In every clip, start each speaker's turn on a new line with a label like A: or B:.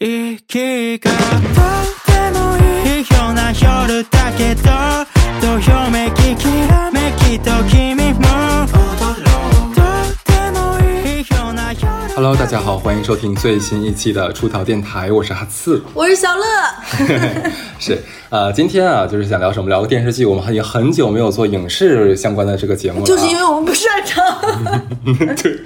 A: 息がとてもいいような夜だけどどよめききらめきと君
B: Hello，大家好，欢迎收听最新一期的出逃电台，我是阿刺。
C: 我是小乐，
B: 是，呃，今天啊，就是想聊什么？聊个电视剧。我们已经很久没有做影视相关的这个节目了、啊，
C: 就是因为我们不擅长。
B: 对，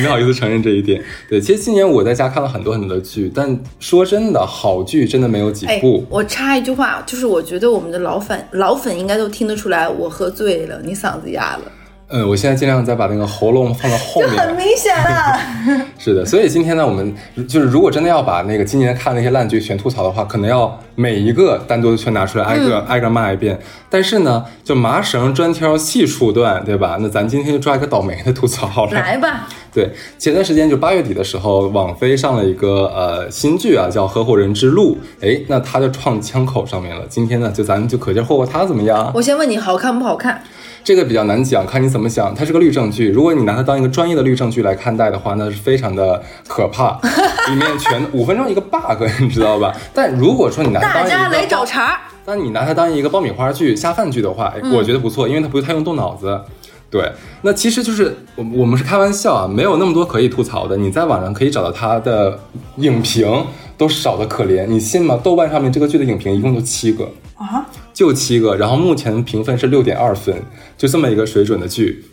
B: 没好意思承认这一点。对，其实今年我在家看了很多很多的剧，但说真的，好剧真的没有几
C: 哎
B: 部。，
C: 我插一句话，就是我觉得我们的老粉老粉应该都听得出来，我喝醉了，你嗓子哑了，
B: 嗯，我现在尽量再把那个喉咙放到后面。
C: 就很明显了。
B: 是的，所以今天呢，我们就是如果真的要把那个今年看的那些烂剧全吐槽的话，可能要每一个单独的全拿出来，挨个、挨个骂一遍。但是呢，就麻绳专挑细处断，对吧？那咱今天就抓一个倒霉的吐槽好了。
C: 来吧，
B: 对，前段时间就八月底的时候，网飞上了一个呃新剧啊，叫《合伙人之路》。哎，那他就撞枪口上面了。今天呢，就咱们就可劲儿霍霍他怎么样？
C: 我先问你好看不好看？
B: 这个比较难讲，看你怎么想。它是个律政剧，如果你拿它当一个专业的律政剧来看待的话，那是非常的可怕，里面全五分钟一个 bug，你知道吧？但如果说你拿它当一个
C: 大家来找茬儿。
B: 但你拿它当一个爆米花剧、下饭剧的话，哎我觉得不错，因为它不太用动脑子。对，那其实就是我我们是开玩笑啊，没有那么多可以吐槽的。你在网上可以找到它的影评，都少的可怜，你信吗？豆瓣上面这个剧的影评一共就七个
C: 啊，
B: 就七个，然后目前评分是六点二分，就这么一个水准的剧，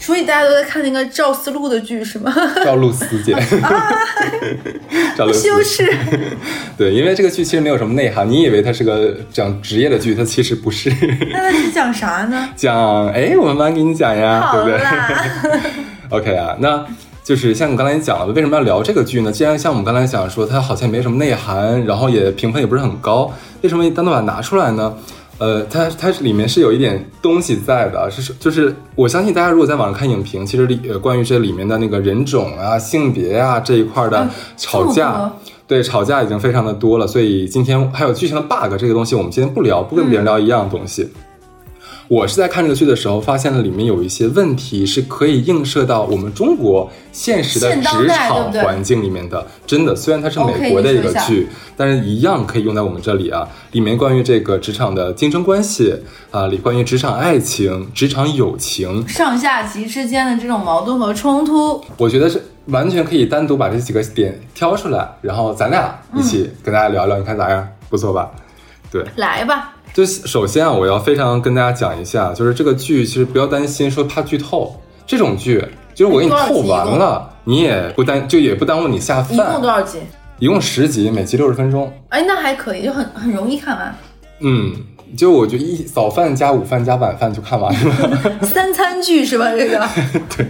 C: 所以大家都在看那个赵思路的剧是吗？
B: 赵露思姐，赵露思
C: 羞耻。
B: 对，因为这个剧其实没有什么内涵，你以为它是个讲职业的剧，它其实不是。
C: 那它是讲啥呢？
B: 讲，哎，我慢慢给你讲呀，对不对
C: 啦
B: ，？OK 啊，那就是像我刚才讲了，为什么要聊这个剧呢？既然像我们刚才讲说它好像没什么内涵，然后也评分也不是很高，为什么单独把它拿出来呢？呃，它它里面是有一点东西在的，是就是我相信大家如果在网上看影评，其实里呃关于这里面的那个人种啊、性别啊这一块的
C: 嗯
B: 吵架
C: 多，
B: 对吵架已经非常的多了，所以今天还有剧情的 bug 这个东西，我们今天不聊，不跟别人聊一样的东西。我是在看这个剧的时候，发现了里面有一些问题是可以映射到我们中国现实的职场环境里面的。真的，虽然它是美国的一个剧，但是一样可以用在我们这里啊。里面关于这个职场的竞争关系啊，里关于职场爱情、职场友情，
C: 上下级之间的这种矛盾和冲突，
B: 我觉得是完全可以单独把这几个点挑出来，然后咱俩一起跟大家聊聊，你看咋样？不错吧？对。
C: 来吧。
B: 就首先啊，我要非常跟大家讲一下，就是这个剧其实不要担心说怕剧透，这种剧就是我给你透完了，你也不耽就也不耽误你下饭
C: 一共多。少集？
B: 一共十集，每集六十分钟。
C: 哎，那还可以，就很很容易看完。
B: 嗯，就我觉得一早饭加午饭加晚饭就看完了。
C: 三餐剧是吧？这个 对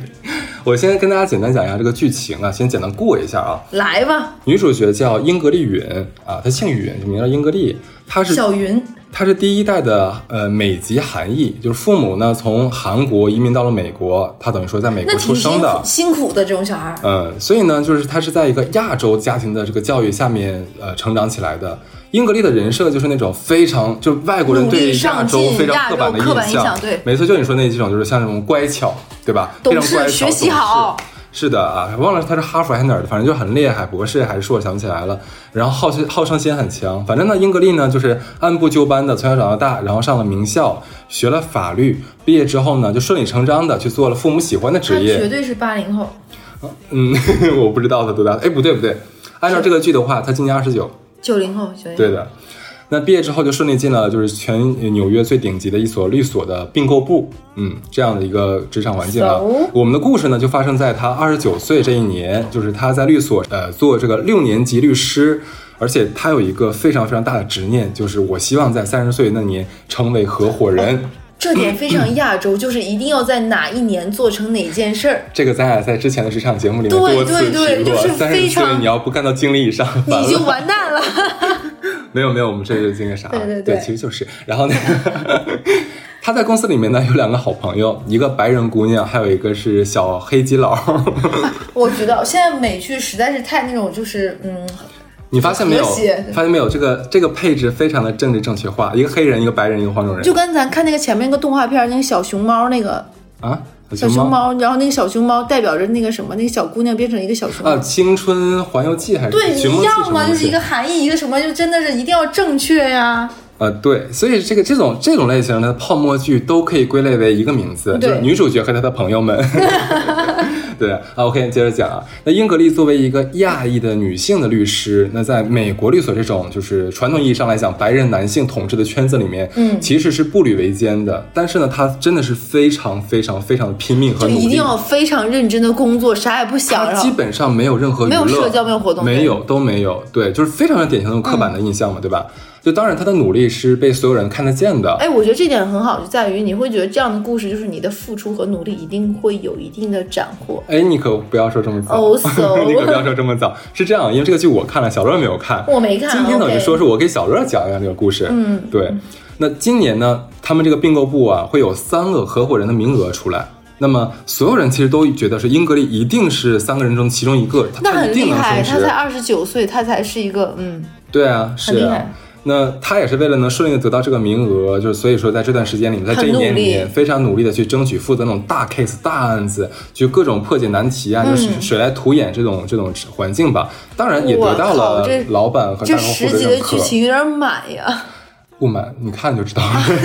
B: 我先跟大家简单讲一下这个剧情啊，先简单过一下啊。
C: 来吧，
B: 女主角叫英格丽允啊，她姓允，名叫英格丽，她是
C: 小云。
B: 她是第一代的呃美籍韩裔，就是父母呢从韩国移民到了美国，他等于说在美国出生的。
C: 辛苦的这种小孩，
B: 嗯，所以呢，就是他是在一个亚洲家庭的这个教育下面呃成长起来的。英格丽的人设就是那种非常，就是外国人对亚洲非常刻板的
C: 亚洲刻板印
B: 象。
C: 对
B: 没错，就你说那几种，就是像那种乖巧，对吧？非
C: 懂
B: 常乖巧，
C: 事学习好。
B: 是的啊，忘了他是哈佛还是哪儿的，反正就很厉害，博士还是硕士，想不起来了。然后好胜好胜心很强，反正呢，英格丽呢就是按部就班的从小长到大，然后上了名校，学了法律，毕业之后呢就顺理成章的去做了父母喜欢的职业。
C: 绝对是八零后，
B: 嗯，我不知道他多大，哎，不对不对，按照这个剧的话，他今年二十九，
C: 九零后，九零后。
B: 对的。那毕业之后就顺利进了就是全纽约最顶级的一所律所的并购部，嗯，这样的一个职场环境了。
C: So？
B: 我们的故事呢就发生在他二十九岁这一年，就是他在律所呃做这个六年级律师，而且他有一个非常非常大的执念，就是我希望在三十岁那年成为合伙人。
C: 这点非常亚洲，就是一定要在哪一年做成哪件事儿。
B: 这个咱俩在之前的职场节目里多次
C: 对对
B: 提过
C: 就是，
B: 三十岁你要不干到经理以上，
C: 你就
B: 了。
C: 完蛋了。
B: 没有没有，我们这是那个啥，
C: 对对对
B: 其实就是，然后呢，他在公司里面呢有两个好朋友，一个白人姑娘，还有一个是小黑基佬。
C: 我觉得现在美剧实在是太那种，就是嗯，
B: 你发现没有？发现没有？这个这个配置非常的政治正确化，一个黑人，一个白人，一个黄种人
C: 就跟咱看那个前面那个动画片那个小熊猫那个，
B: 啊。
C: 小熊猫，然后那个小熊猫代表着那个什么，那个小姑娘变成一个小熊猫。
B: 啊，青春环游记还是
C: 对，一样嘛，
B: 什么
C: 就是一个含义，一个什么，就真的是一定要正确呀。
B: 呃，对，所以这个这种这种类型的泡沫剧都可以归类为一个名字，
C: 对
B: 就是女主角和她的朋友们。对啊，OK，接着讲啊。那英格丽作为一个亚裔的女性的律师，那在美国律所这种就是传统意义上来讲白人男性统治的圈子里面，
C: 嗯
B: 其实是步履维艰的。但是呢，她真的是非常非常非常的拼命和努力，
C: 就一定要非常认真的工作，啥也不想，
B: 基本上没有任何娱乐，
C: 没有社交没有活动
B: 没有都没有，对，就是非常的典型的刻板的印象嘛，对吧？就当然他的努力是被所有人看得见的，
C: 哎，我觉得这点很好，就在于你会觉得这样的故事，就是你的付出和努力一定会有一定的斩获。
B: 哎，你可不要说这么早
C: Oh, so
B: 你可不要说这么早。是这样，因为这个剧我看了，小乐没有看，
C: 我没看
B: 今天等于说是我给小乐讲一下这个故事，
C: 嗯，
B: 对。那今年呢，他们这个并购部啊，会有三个合伙人的名额出来。那么所有人其实都觉得是英格丽一定是三个人中其中一个，他
C: 那很厉害，他才。二十九岁，他才是一个嗯，
B: 对啊，是啊
C: 很厉害。
B: 那他也是为了能顺利的得到这个名额，就是所以说在这段时间里面，在这一年里面非常努力的去争取负责那种大 case 大案子，就各种破解难题啊，就是
C: 嗯
B: 水来土掩这种这种环境吧。当然也得到了老板和
C: 这
B: 大客户
C: 十集的剧。情有点满呀。
B: 不满，你看就知道了。
C: 你到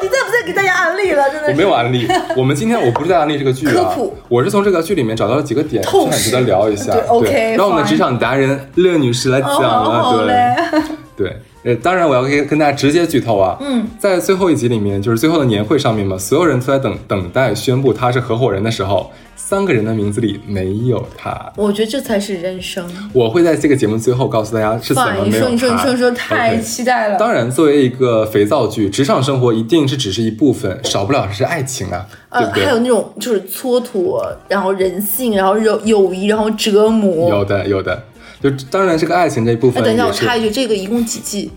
C: 底在不在给大家安利了？真的我。
B: 没有安利，我们今天我不是在安利这个剧啊
C: 科普，
B: 我是从这个剧里面找到了几个点，
C: 透
B: 想值得聊一下。
C: 对，OK，
B: 让我们
C: fine
B: 职场达人乐女士来讲了。对。对，呃，当然我要跟跟大家直接剧透啊，
C: 嗯，
B: 在最后一集里面，就是最后的年会上面嘛，所有人都在等等待宣布他是合伙人的时候，三个人的名字里没有他。
C: 我觉得这才是人生。
B: 我会在这个节目最后告诉大家是怎么没有他。
C: 说，你说，你说，你说，太期待了。
B: 当然，作为一个肥皂剧，职场生活一定是只是一部分，少不了的是爱情啊，对
C: 呃，
B: 不对？
C: 还有那种就是蹉跎，然后人性，然后友友谊，然后折磨。
B: 有的，有的。就当然，这个爱情这一部
C: 哎，
B: 分
C: 等一下，我插一句，这个一共几季？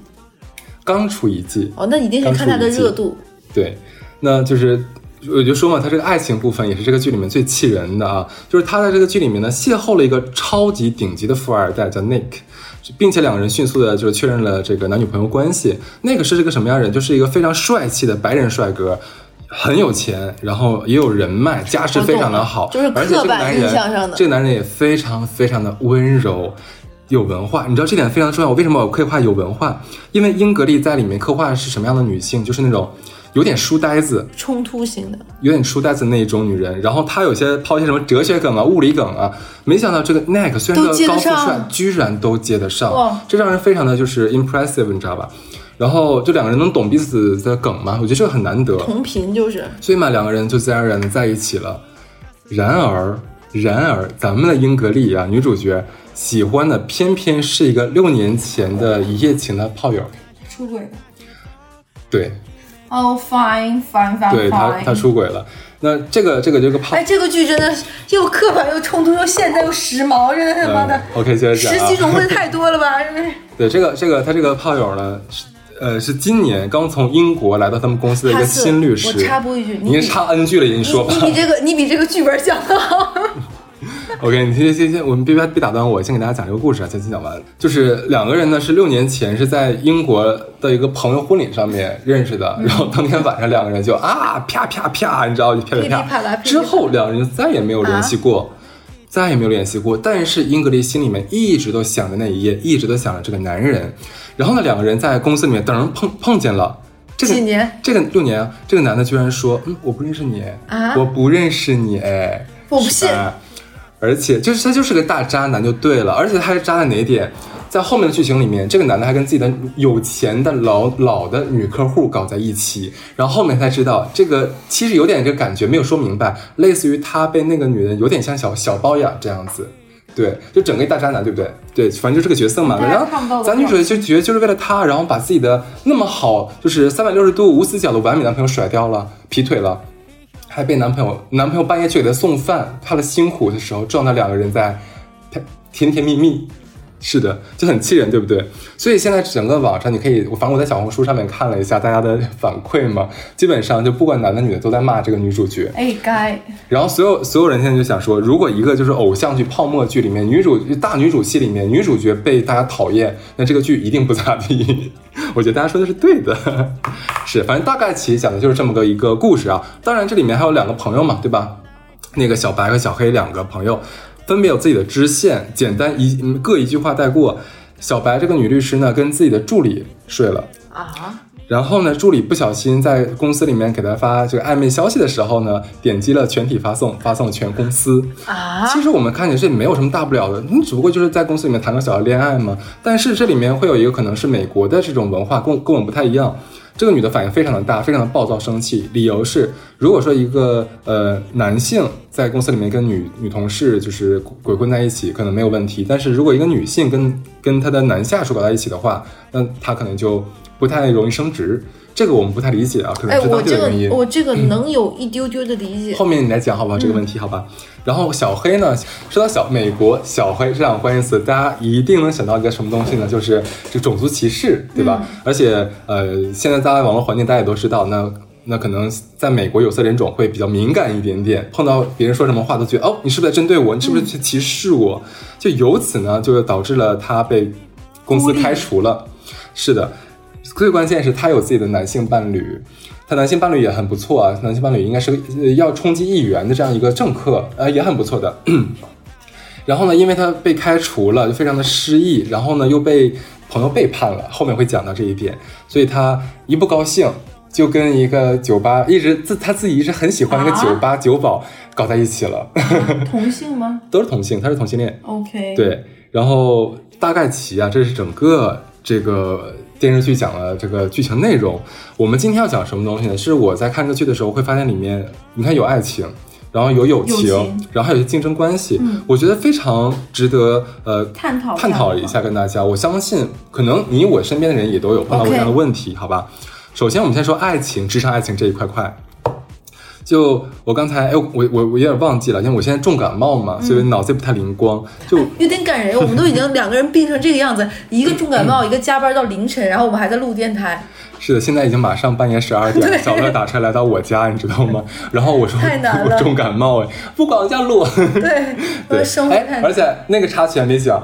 B: 刚出一季，
C: 哦，那一定是看它的热度。
B: 对，那就是我就说嘛，他这个爱情部分也是这个剧里面最气人的啊，就是他在这个剧里面呢邂逅了一个超级顶级的富二代叫 Nick。并且两个人迅速的就确认了这个男女朋友关系。那个是这个什么样的人？就是一个非常帅气的白人帅哥，很有钱，然后也有人脉，家世非常的好，
C: 就是
B: 而且这
C: 刻板
B: 个男
C: 印象上的
B: 人，这个男人也非常非常的温柔。有文化，你知道这点非常重要。我为什么我刻画有文化？因为英格丽在里面刻画的是什么样的女性？就是那种有点书呆子，
C: 冲突型的，
B: 有点书呆子那一种女人。然后她有些抛一些什么哲学梗啊、物理梗啊，没想到这个 Nick 虽然
C: 都接得
B: 是个高富帅，居然都接得上，这让人非常的就是 impressive，你知道吧？然后就两个人能懂彼此的梗嘛，我觉得这个很难得。
C: 同频就是。
B: 所以嘛，两个人就自然而然的在一起了。然而，然而，咱们的英格丽啊，女主角喜欢的偏偏是一个六年前的一夜情的炮友。
C: 出轨的。
B: 对，
C: 哦、f i n e fine fine
B: 对他
C: fine。
B: 他出轨了。那这个这个这个炮，
C: 哎，这个剧真的是又刻板又冲突又现代又时髦，真的他妈的
B: 嗯，，OK，接着讲啊
C: 十几。种味太多了吧？
B: 对，这个这个他这个炮友呢，是呃是今年刚从英国来到他们公司的一个新律师。
C: 我插播一句，你
B: 插 N 句了，你说吧
C: 你。你比这个你比这个剧本讲的好。
B: OK，你先先先，我们别别别打断我，先给大家讲这个故事啊，先先讲完。就是两个人呢是六年前是在英国的一个朋友婚礼上面认识的，然后当天晚上两个人就啊啪啪啪，你知道就啪
C: 啪
B: 啪之后两个人再也没有联系过。再也没有联系过，但是英格丽心里面一直都想着那一夜，一直都想着这个男人。然后呢，两个人在公司里面等人碰碰见了，这个
C: 几年？
B: 这个六年啊，这个男的居然说，嗯，我不认识你，
C: 啊
B: 我不认识你，哎，
C: 我不信
B: 而且就是他就是个大渣男就对了，而且他还渣在哪一点？在后面的剧情里面，这个男的还跟自己的有钱的老老的女客户搞在一起，然后后面才知道，这个其实有点这个感觉没有说明白，类似于他被那个女人有点像小小包养这样子。对，就整个一大渣男，对不对？对，反正就这个角色嘛。然后咱女主角就觉得就是为了他，然后把自己的那么好，就是三百六十度无死角的完美男朋友甩掉了，劈腿了。还被男朋友男朋友半夜去给她送饭，怕她辛苦的时候撞到两个人在甜甜蜜蜜，是的，就很气人，对不对？所以现在整个网上，你可以，我反正我在小红书上面看了一下大家的 反馈嘛，基本上就不管男的女的都在骂这个女主角。
C: 哎，该
B: 然后所有所有人现在就想说，如果一个就是偶像剧、泡沫剧里面女主大女主戏里面女主角被大家讨厌，那这个剧一定不咋地。我觉得大家说的是对的，是，反正大概其实讲的就是这么个一个故事啊。当然这里面还有两个朋友嘛，对吧？那个小白和小黑两个朋友，分别有自己的支线，简单一嗯各一句话带过。小白这个女律师呢，跟自己的助理睡了。
C: 啊，
B: 然后呢，助理不小心在公司里面给他发这个暧昧消息的时候呢，点击了全体发送，发送全公司。
C: 啊
B: 其实我们看起来这没有什么大不了的，你只不过就是在公司里面谈个小的恋爱嘛。但是这里面会有一个可能是美国的这种文化，跟跟我们不太一样。这个女的反应非常的大，非常的暴躁生气，理由是，如果说一个呃男性在公司里面跟女女同事就是鬼混在一起，可能没有问题，但是如果一个女性跟跟她的男下属搞在一起的话，那她可能就不太容易升职。这个我们不太理解啊，可能
C: 哎，
B: 是
C: 这
B: 当地的原因。
C: 个我这个能有一丢丢的理解。
B: 后面你来讲好不好，这个问题好吧。然后小黑呢，说到小美国小黑这两个关键词，大家一定能想到一个什么东西呢？就是这种族歧视，对吧？而且呃，现在大家网络环境大家也都知道，那那可能在美国有色人种会比较敏感一点点，碰到别人说什么话都觉得哦，你是不是在针对我？你是不是去歧视我？就由此呢，就导致了他被公司开除了。是的，最关键是他有自己的男性伴侣，他男性伴侣也很不错啊，男性伴侣应该是个呃要冲击议员的这样一个政客，呃也很不错的。然后呢，因为他被开除了，就非常的失意，然后呢又被朋友背叛了，后面会讲到这一点，所以他一不高兴就跟一个酒吧一直自他自己一直很喜欢的一个
C: 啊
B: 酒吧酒保搞在一起了，
C: 同性吗
B: 都是同性，他是同性恋。
C: ？OK，，
B: 对，然后大概齐啊，这是整个这个电视剧讲了这个剧情内容。我们今天要讲什么东西呢？是我在看这个剧的时候会发现里面，你看有爱情。然后有友情，
C: 友情
B: 然后还有一些竞争关系，我觉得非常值得呃
C: 探讨
B: 探讨一下，跟大家。我相信可能你我身边的人也都有碰到过这样的问题好吧？首先我们先说爱情，职场爱情这一块块。就我刚才哎，我我我有点忘记了，因为我现在重感冒嘛，所以脑子也不太灵光。就
C: 有点感人。我们都已经两个人病成这个样子，一个重感冒，一个加班到凌晨，然后我们还在录电台，
B: 是的，现在已经马上半夜十二点了，小乐打车来到我家，你知道吗？然后我说
C: 太难了
B: 我重感冒哎，不管我家录。
C: 对，我
B: 对，
C: 生活
B: 哎
C: 太，
B: 而且那个插曲还没讲。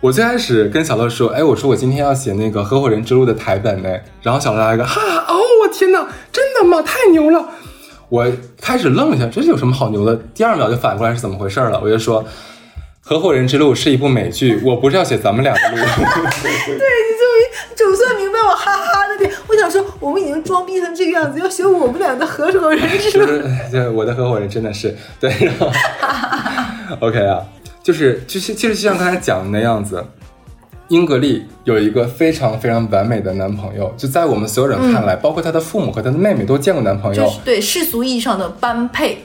B: 我最开始跟小乐说，哎，我说我今天要写那个《合伙人之路》的台本呢，然后小乐来一个，哈哦，我天哪，真的吗？太牛了！我开始愣了一下，这是有什么好牛的？第二秒就反过来是怎么回事了？我就说，《合伙人之路》是一部美剧，我不是要写咱们俩的路。
C: 对你终于总算明白我哈哈的点。我想说，我们已经装逼成这个样子，要写我们俩的合伙人之路。
B: 就是对我的合伙人真的是对，然后 OK 啊，就是就是其实就像刚才讲的那样子，英格丽有一个非常非常完美的男朋友，就在我们所有人看来，包括她的父母和她的妹妹都见过男朋友，
C: 就是对世俗意义上的般配，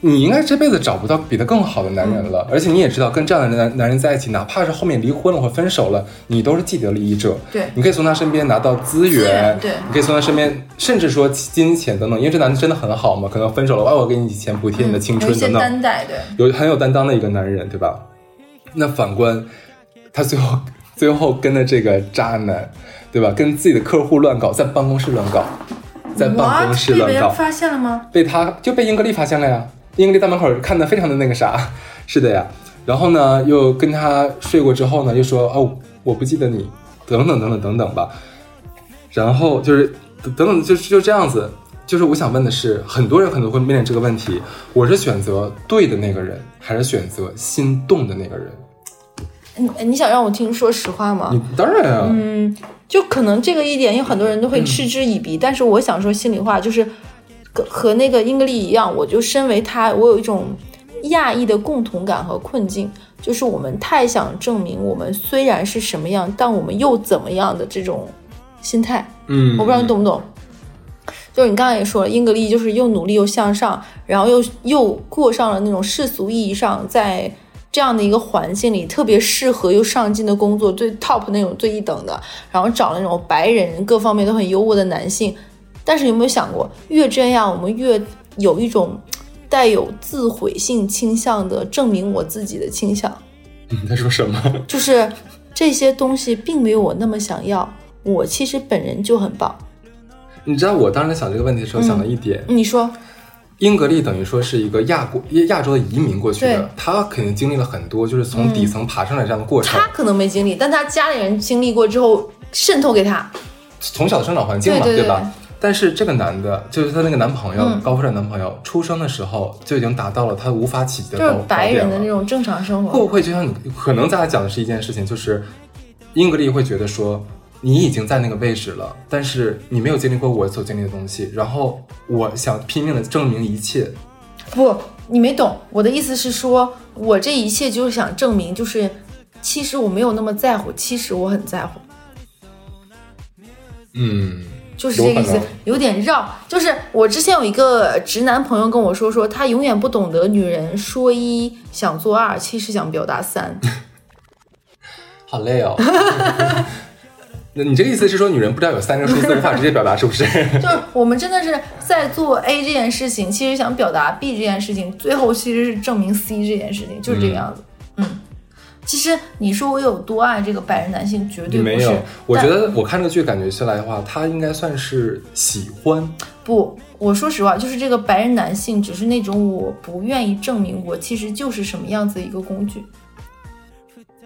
B: 你应该这辈子找不到比他更好的男人了，而且你也知道，跟这样的男男人在一起，哪怕是后面离婚了或分手了，你都是既得利益者。
C: 对。
B: 你可以从他身边拿到资源，
C: 资源对。
B: 你可以从他身边，甚至说金钱等等，因为这男的真的很好嘛，可能分手了，哎，我给你钱补贴你的青春等等，
C: 担待，对。
B: 有很有担当的一个男人，对吧？那反观他最后最后跟的这个渣男，对吧？跟自己的客户乱搞，在办公室乱搞，在办公室乱搞，
C: 发现了吗？
B: 被他就被英格丽发现了呀。英格丽在门口看的非常的那个啥，是的呀。然后呢，又跟他睡过之后呢，又说哦，我不记得你，等等等等等等吧。然后就是等等，就是就这样子。就是我想问的是，很多人可能会面临这个问题：我是选择对的那个人，还是选择心动的那个人？
C: 你你想让我听说实话吗？
B: 当然啊，
C: 嗯，就可能这个一点有很多人都会嗤之以鼻，但是我想说心里话，就是和和那个英格丽一样，我就身为他，我有一种亚裔的共同感和困境，就是我们太想证明我们虽然是什么样，但我们又怎么样的这种心态。
B: 嗯，
C: 我不知道你懂不懂。就是你刚才也说了，英格丽就是又努力又向上，然后又又过上了那种世俗意义上在这样的一个环境里特别适合又上进的工作，最 top 那种最一等的，然后找那种白人各方面都很优渥的男性。但是有没有想过，越这样我们越有一种带有自毁性倾向的证明我自己的倾向？
B: 你在说什么？
C: 就是这些东西并没有我那么想要，我其实本人就很棒。
B: 你知道我当时想这个问题的时候想了一点，
C: 你说，
B: 英格丽等于说是一个亚国亚洲的移民过去的，他肯定经历了很多，就是从底层爬上来这样的过程
C: 他，可能没经历，但他家里人经历过之后渗透给他。
B: 从小的生长环境嘛，
C: 对
B: 吧？但是这个男的，就是她那个男朋友，
C: 嗯
B: 高富帅男朋友，出生的时候就已经达到了他无法企及的
C: 就是白人的那。种正常生活
B: 会不。会就像你可能咱俩讲的是一件事情，就是英格丽会觉得说，你已经在那个位置了，但是你没有经历过我所经历的东西，然后我想拼命的证明一切。
C: 不，你没懂我的意思是说，我这一切就是想证明，就是其实我没有那么在乎，其实我很在乎，
B: 嗯，
C: 就是这个意思
B: 有，
C: 有点绕。就是我之前有一个直男朋友跟我说，说他永远不懂得女人说一想做二，其实想表达三。
B: 好累哦。那你这个意思是说，女人不知道有三个数字无法直接表达，是不是？
C: 就是我们真的是在做 A 这件事情，其实想表达 B 这件事情，最后其实是证明 C 这件事情，就是这个样子。嗯，其实你说我有多爱这个白人男性，绝对不是。
B: 没有，我觉得我看这个剧感觉下来的话，他应该算是喜欢。
C: 不，我说实话，就是这个白人男性，只是那种我不愿意证明我其实就是什么样子的一个工具。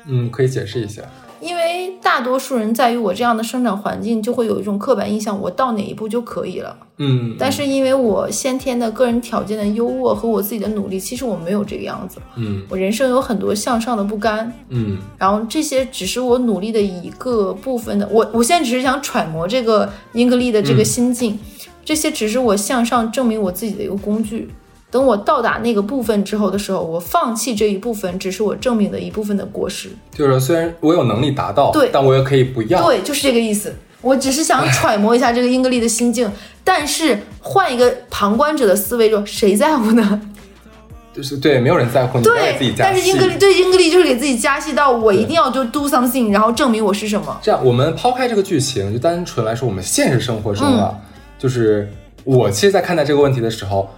B: 嗯，可以解释一下。
C: 因为大多数人在于我这样的生长环境，就会有一种刻板印象，我到哪一步就可以了。
B: 嗯，
C: 但是因为我先天的个人条件的优渥和我自己的努力，其实我没有这个样子。
B: 嗯
C: 我人生有很多向上的不甘，
B: 嗯
C: 然后这些只是我努力的一个部分的。我我现在只是想揣摩这个英格丽的这个心境，这些只是我向上证明我自己的一个工具。等我到达那个部分之后的时候，我放弃这一部分，只是我证明的一部分的果实。
B: 就是说虽然我有能力达到，
C: 对
B: 但我也可以不要。
C: 对，就是这个意思。我只是想 揣摩一下这个英格丽的心境，但是换一个旁观者的思维说，谁在乎呢？
B: 就是对，没有人在乎，你不要给自己
C: 对，
B: 加戏
C: 但是英格丽对英格丽就是给自己加戏到我一定要就 do something，然后证明我是什么。
B: 这样，我们抛开这个剧情，就单纯来说，我们现实生活中啊，
C: 嗯
B: 就是我其实，在看待这个问题的时候，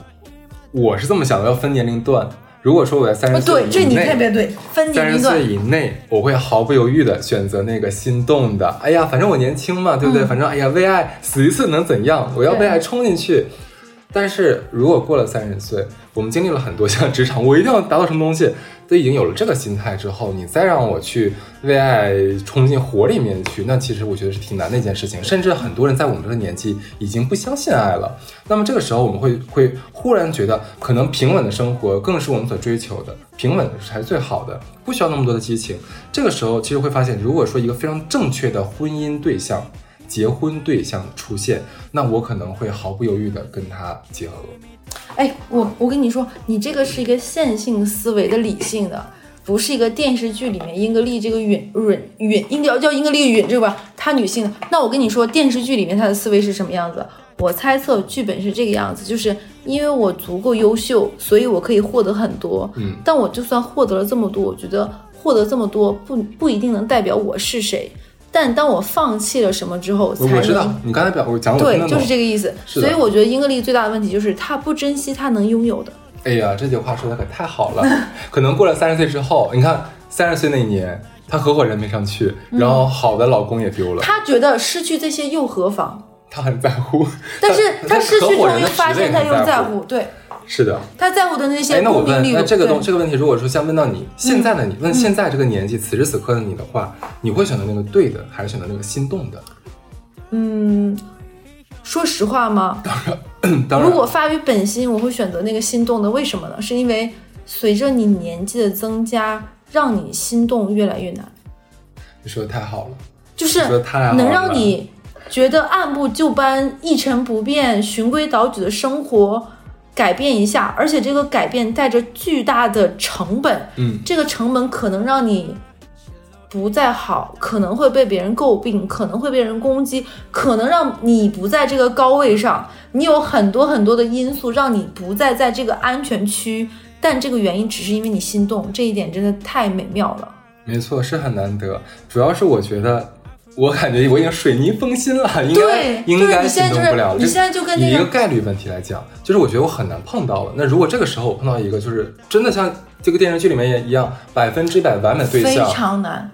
B: 我是这么想的，要分年龄段。如果说我在三
C: 呃
B: 十岁
C: 对，这你特别对，
B: 三十岁。以内，我会毫不犹豫的选择那个心动的。哎呀，反正我年轻嘛，对不对？
C: 嗯
B: 反正哎呀，为爱死一次能怎样？我要为爱冲进去。但是如果过了三十岁，我们经历了很多 像职场，我一定要达到什么东西，都已经有了这个心态之后，你再让我去为爱冲进火里面去，那其实我觉得是挺难的一件事情。甚至很多人在我们这个年纪已经不相信爱了。那么这个时候，我们会会忽然觉得，可能平稳的生活更是我们所追求的，平稳才是最好的，不需要那么多的激情。这个时候，其实会发现，如果说一个非常正确的婚姻对象、结婚对象出现，那我可能会毫不犹豫的跟他结合。
C: 哎，我我跟你说，你这个是一个线性思维的理性的，不是一个电视剧里面英格丽这个允允允应该叫英格丽允这个吧，她女性的。那我跟你说，电视剧里面她的思维是什么样子？我猜测剧本是这个样子，就是因为我足够优秀，所以我可以获得很多。
B: 嗯，
C: 但我就算获得了这么多，我觉得获得这么多不不一定能代表我是谁。但当我放弃了什么之后，
B: 我
C: 才能
B: 我知道，你刚才表我讲我
C: 对。就是这个意思。所以我觉得英格丽最大的问题就是她不珍惜她能拥有的。
B: 哎呀，这句话说的可太好了。可能过了三十岁之后，你看三十岁那一年，她合伙人没上去，然后好的老公也丢了，
C: 她觉得失去这些又何妨？
B: 她很在乎。
C: 但是
B: 她
C: 她失去之后又发现他又
B: 在
C: 在。乎，对，
B: 是的。
C: 他在乎的那
B: 哎
C: 些，
B: 那这个东这个问题，如果说像问到你现在的你，问现在这个年纪，此时此刻的你的话，你会选择那个对的，还是选择那个心动的？
C: 嗯，说实话吗？
B: 当然，
C: 如果发于本心，我会选择那个心动的。为什么呢？是因为随着你年纪的增加，让你心动越来越难，
B: 你说的太好了，
C: 就是能让你觉得按部就班、一成不变、循规蹈矩的生活改变一下，而且这个改变带着巨大的成本，
B: 嗯，
C: 这个成本可能让你不再好，可能会被别人诟病，可能会被人攻击，可能让你不在这个高位上，你有很多很多的因素让你不再在这个安全区，但这个原因只是因为你心动，这一点真的太美妙了。
B: 没错，是很难得。主要是我觉得，我感觉我已经水泥封心了，应该
C: 对，
B: 应该行动不了。
C: 你现在就跟那
B: 以一个
C: 个
B: 概率问题来讲，就是我觉得我很难碰到了。那如果这个时候我碰到一个就是真的像这个电视剧里面也一样，百分之百完美对象非，
C: 常难。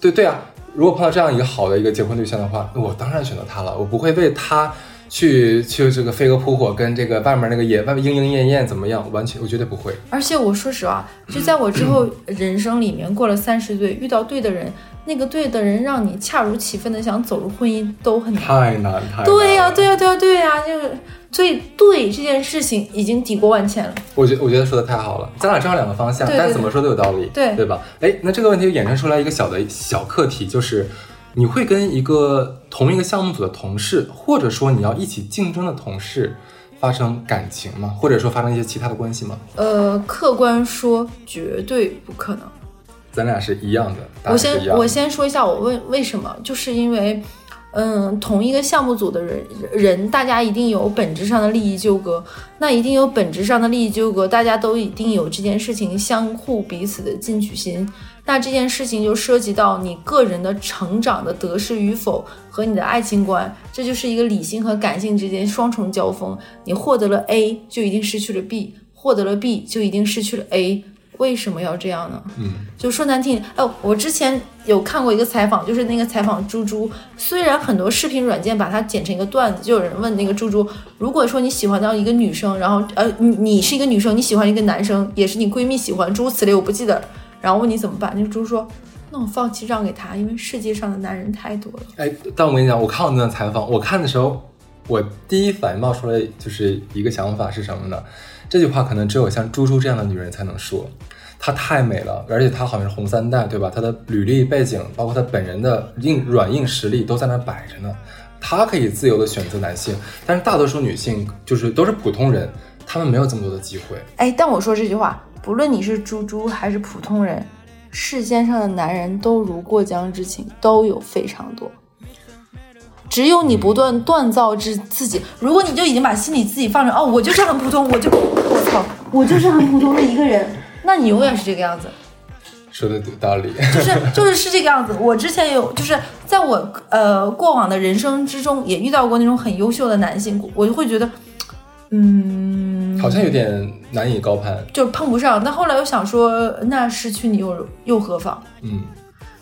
B: 对对啊，如果碰到这样一个好的一个结婚对象的话，那我当然选择他了，我不会为他去去这个飞蛾扑火，跟这个外面那个野外面莺莺燕燕怎么样，完全我绝对不会。
C: 而且我说实话，就在我之后 人生里面过了三十岁，遇到对的人，那个对的人让你恰如其分的想走入婚姻都很难。
B: 太难太难
C: 对呀、
B: 了
C: 对呀、对呀、对呀、就是所以对这件事情已经抵过万千了。
B: 我觉我觉得说的太好了，咱俩正好两个方向，
C: 对对
B: 但怎么说都有道理，
C: 对
B: 对吧？哎，那这个问题就衍生出来一个小的小课题，就是你会跟一个同一个项目组的同事，或者说你要一起竞争的同事发生感情吗？或者说发生一些其他的关系吗？
C: 呃，客观说绝对不可能。
B: 咱俩是一样的，
C: 我先我先说一下我为为什么，就是因为，嗯，同一个项目组的人人，大家一定有本质上的利益纠葛，那一定有本质上的利益纠葛，大家都一定有这件事情相互彼此的进取心。那这件事情就涉及到你个人的成长的得失与否和你的爱情观，这就是一个理性和感性之间双重交锋。你获得了 A，就一定失去了 B；获得了 B，就一定失去了 A。为什么要这样呢？
B: 嗯，
C: 就说难听，哦，我之前有看过一个采访，就是那个采访猪猪，虽然很多视频软件把它剪成一个段子，就有人问那个猪猪，如果说你喜欢到一个女生，然后呃你你是一个女生，你喜欢一个男生，也是你闺蜜喜欢，诸如此类，我不记得，然后问你怎么办，那个猪说，那我放弃让给他，因为世界上的男人太多了。
B: 哎，但我跟你讲，我看到那段采访，我看的时候，我第一反应冒出来就是一个想法是什么呢？这句话可能只有像猪猪这样的女人才能说。她太美了，而且她好像是红三代，对吧？她的履历背景，包括她本人的硬软硬实力都在那摆着呢。她可以自由的选择男性，但是大多数女性就是都是普通人，她们没有这么多的机会。
C: 哎，但我说这句话，不论你是猪猪还是普通人，世间上的男人都如过江之情，都有非常多。只有你不断锻造自自己，如果你就已经把心里自己放着，哦，我就是很普通，我就我操，我就是很普通的一个人，那你永远是这个样子。
B: 说的有道理，
C: 就是 就是是这个样子。我之前有就是在我呃过往的人生之中也遇到过那种很优秀的男性，我就会觉得，嗯，
B: 好像有点难以高攀。
C: 就是碰不上。但后来又想说，那失去你又又何妨？
B: 嗯，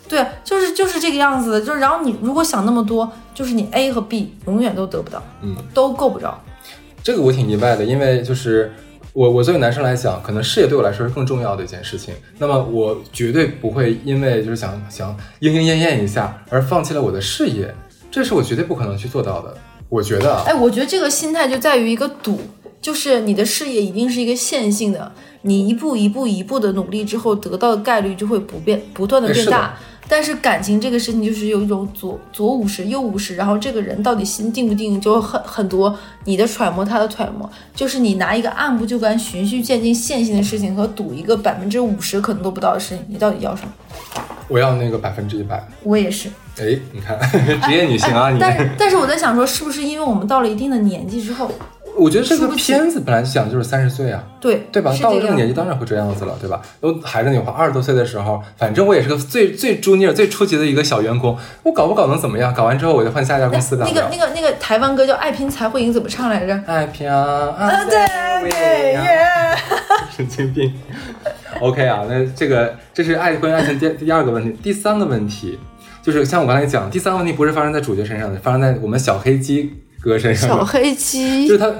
C: 对，就是就是这个样子的。就是然后你如果想那么多，就是你 A 和 B 永远都得不到，
B: 嗯，
C: 都够不着。
B: 这个我挺意外的，因为就是我我作为男生来讲，可能事业对我来说是更重要的一件事情。那么我绝对不会因为就是想想莺莺燕燕一下而放弃了我的事业，这是我绝对不可能去做到的。我觉得啊，
C: 哎，我觉得这个心态就在于一个赌，就是你的事业一定是一个线性的，你一步一步一步的努力之后，得到的概率就会不变，不断的变大。但是感情这个事情就是有一种左左五十右五十，然后这个人到底心定不定，就很很多你的揣摩，他的揣摩，就是你拿一个按部就班、循序渐进、线性的事情和赌一个百分之五十可能都不到的事情，你到底要什么？
B: 我要那个百分之一百。
C: 我也是，
B: 哎，你看，职业女性啊，你。
C: 但是但是我在想说，是不是因为我们到了一定的年纪之后，
B: 我觉得这个片子本来就讲的就是三十岁啊，
C: 对
B: 对吧？到了
C: 这
B: 个年纪，当然会这样子了，对吧？都还是那句话，二十多岁的时候，反正我也是个最最 junior、最初级的一个小员工，我搞不搞能怎么样？搞完之后我就换下一家公司了。
C: 那个那个那个台湾歌叫《爱拼才会赢》，怎么唱来着？
B: 爱拼啊，
C: 啊，对对耶。
B: 神经病。OK 啊，那这个这是爱关于爱情第第二个问题，第三个问题就是像我刚才讲，第三个问题不是发生在主角身上的，发生在我们小黑鸡哥身上，
C: 小黑鸡就
B: 是，她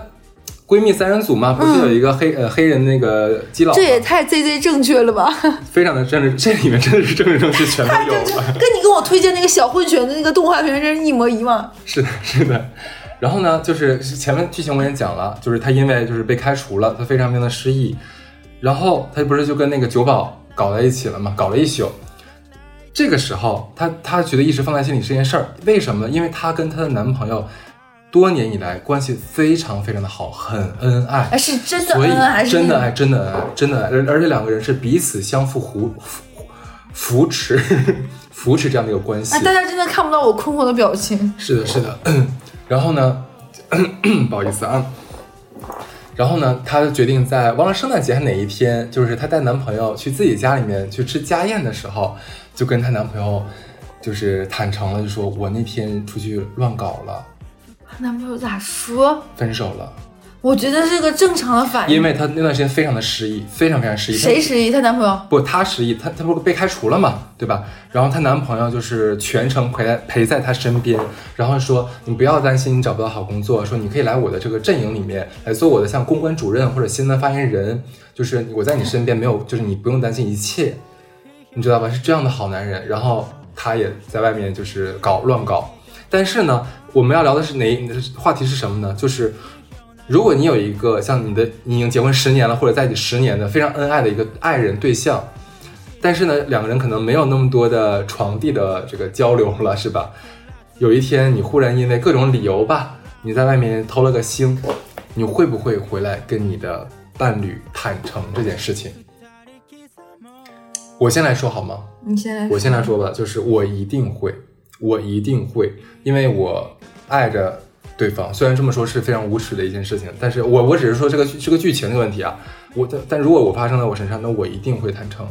B: 闺蜜三人组嘛，不是有一个黑、呃黑人那个基佬，
C: 这也太 Z Z 正确了吧！
B: 非常的政治，这里面真的是政治正确全都有了。
C: 跟你跟我推荐那个小混血的那个动画片真是一模一样。
B: 是的，是的。然后呢，就是前面剧情我也讲了，就是他因为就是被开除了，他非常非常的失意，然后他不是就跟那个酒保搞在一起了嘛，搞了一宿。这个时候，她她觉得一直放在心里是件事儿，为什么呢？因为她跟她的男朋友多年以来关系非常非常的好，很恩爱。
C: 哎，是真的
B: 所以
C: 恩爱还是
B: 真的爱，真的爱，真的爱，而而且两个人是彼此相互扶扶扶持 扶持这样的一个关系。
C: 哎，大家真的看不到我困惑的表情。
B: 是的，是的。然后呢，不好意思啊。然后呢，她决定在忘了圣诞节还哪一天，就是她带男朋友去自己家里面去吃家宴的时候，就跟她男朋友就是坦诚了，就说我那天出去乱搞了，
C: 她男朋友咋说？
B: 分手了。
C: 我觉得是个正常的反应，
B: 因为她那段时间非常的失意，非常非常失意。
C: 谁失意？她男朋友？
B: 不，她失意，她她不是被开除了嘛，对吧？然后她男朋友就是全程陪在陪在她身边，然后说你不要担心你找不到好工作，说你可以来我的这个阵营里面来做我的像公关主任或者新闻发言人，就是我在你身边没有，就是你不用担心一切，你知道吧？是这样的好男人。然后他也在外面就是搞乱搞，但是呢，我们要聊的是哪话题是什么呢？就是。如果你有一个像你的，你已经结婚十年了，或者在一起十年的非常恩爱的一个爱人对象，但是呢，两个人可能没有那么多的床地的这个交流了，是吧？有一天你忽然因为各种理由吧，你在外面偷了个腥，你会不会回来跟你的伴侣坦诚这件事情？我先来说好吗？
C: 你先来，
B: 我先来说吧，就是我一定会，我一定会，因为我爱着。对方虽然这么说是非常无耻的一件事情，但是我我只是说这个这个剧情的问题啊。我但但如果我发生在我身上，那我一定会坦诚，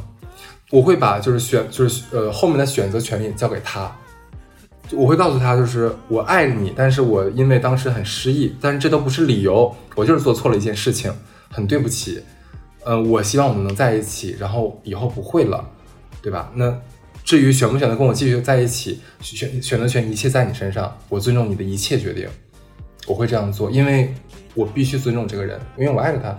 B: 我会把就是选就是呃后面的选择权利交给他，我会告诉他就是我爱你，但是我因为当时很失意，但是这都不是理由，我就是做错了一件事情，很对不起，嗯，我希望我们能在一起，然后以后不会了，对吧？那至于选不选择跟我继续在一起，选选择权一切在你身上，我尊重你的一切决定。我会这样做，因为我必须尊重这个人，因为我爱着他。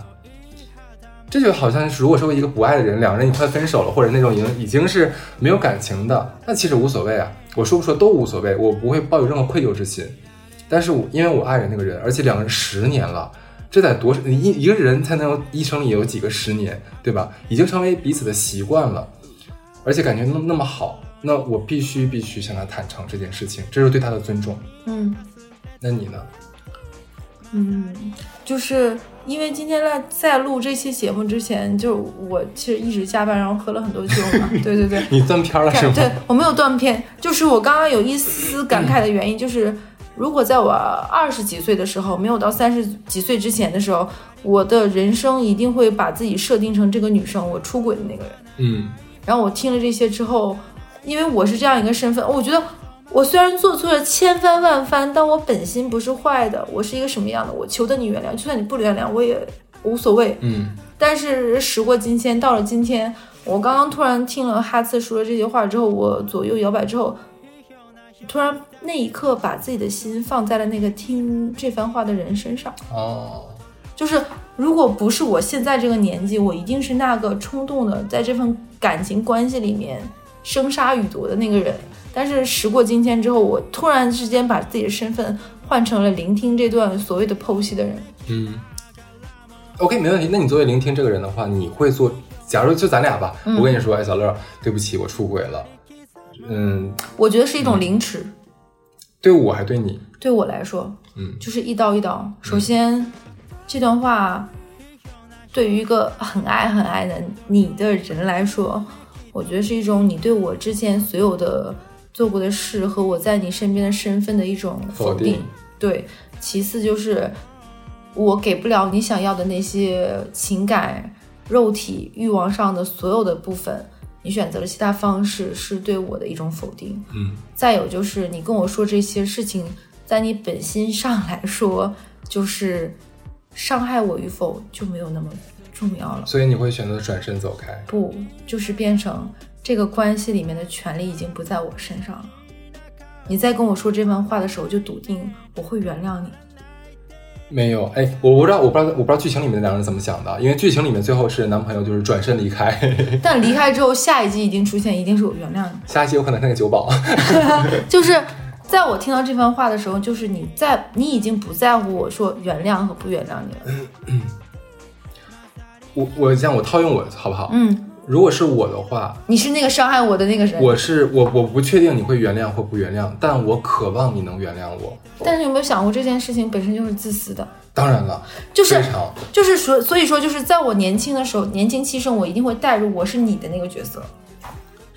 B: 这就好像是，如果说一个不爱的人，两个人快分手了，或者那种已经已经是没有感情的，那其实无所谓啊。我说不说都无所谓，我不会抱有任何愧疚之心。但是我因为我爱着那个人，而且两个人十年了，这得多一一个人才能有一生里有几个十年，对吧？已经成为彼此的习惯了，而且感觉那那么好，那我必须必须向他坦诚这件事情，这是对他的尊重。
C: 嗯，
B: 那你呢？
C: 嗯，就是因为今天在在录这期节目之前，就我其实一直加班，然后喝了很多酒嘛。对对对，
B: 你断片了是吗？
C: 对我没有断片，就是我刚刚有一丝感慨的原因，就是如果在我二十几岁的时候，没有到三十几岁之前的时候，我的人生一定会把自己设定成这个女生，我出轨的那个人。
B: 嗯，
C: 然后我听了这些之后，因为我是这样一个身份，我觉得。我虽然做错了千番万番，但我本心不是坏的。我是一个什么样的？我求得你原谅，就算你不原谅，我也无所谓。
B: 嗯。
C: 但是时过境迁，到了今天，我刚刚突然听了哈次说了这些话之后，我左右摇摆之后，突然那一刻把自己的心放在了那个听这番话的人身上。
B: 哦。
C: 就是如果不是我现在这个年纪，我一定是那个冲动的，在这份感情关系里面生杀予夺的那个人。但是时过境迁之后，我突然之间把自己的身份换成了聆听这段所谓的剖析的人。
B: 嗯，OK，没问题。那你作为聆听这个人的话，你会做？假如就咱俩吧，我跟你说，哎，小乐，对不起，我出轨了。嗯，
C: 我觉得是一种凌迟。
B: 对我还对你？
C: 对我来说，
B: 嗯，
C: 就是一刀一刀。首先，这段话对于一个很爱很爱的你的人来说，我觉得是一种你对我之前所有的。做过的事和我在你身边的身份的一种否
B: 定，
C: 对。其次就是我给不了你想要的那些情感、肉体、欲望上的所有的部分，你选择了其他方式，是对我的一种否定。
B: 嗯。
C: 再有就是你跟我说这些事情，在你本心上来说，就是伤害我与否就没有那么重要了。
B: 所以你会选择转身走开？
C: 不，就是变成。这个关系里面的权利已经不在我身上了。你在跟我说这番话的时候，就笃定我会原谅你。
B: 没有，哎，我不知道，我不知道，我不知道剧情里面的两个人怎么想的。因为剧情里面最后是男朋友就是转身离开，
C: 但离开之后，下一集已经出现，一定是我原谅你。
B: 下一集有可能那个酒保，
C: 就是在我听到这番话的时候，就是你在，你已经不在乎我说原谅和不原谅你了。
B: 我我这样，我套用我好不好？
C: 嗯。
B: 如果是我的话，
C: 你是那个伤害我的那个人。
B: 我是我，我不确定你会原谅或不原谅，但我渴望你能原谅我。
C: 但是有没有想过这件事情本身就是自私的？
B: 当然了，
C: 就是就是所所以说就是在我年轻的时候，年轻气盛，我一定会带入我是你的那个角色。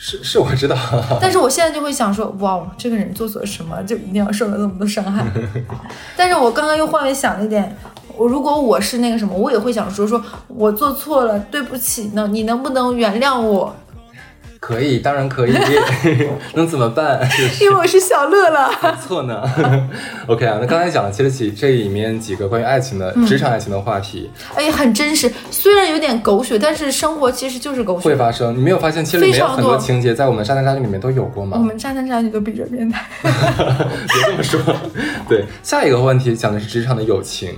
B: 是是，我知道。
C: 但是我现在就会想说，哇，这个人做错了什么，就一定要受到那么多伤害？但是我刚刚又换位想了一点。我如果我是那个什么，我也会想说说，我做错了，对不起，呢你能不能原谅我？
B: 可以，当然可以，能怎么办？
C: 因为我是小乐了。
B: 错呢。OK 啊，那刚才讲了，其实几这里面几个关于爱情的、职场爱情的话题
C: 哎，很真实，虽然有点狗血，但是生活其实就是狗血。
B: 会发生。你没有发现，其实里面有很多情节在我们渣男渣女里面都有过吗
C: 我？们渣男渣女都比这变态。
B: 别这么说。对，下一个问题讲的是职场的友情，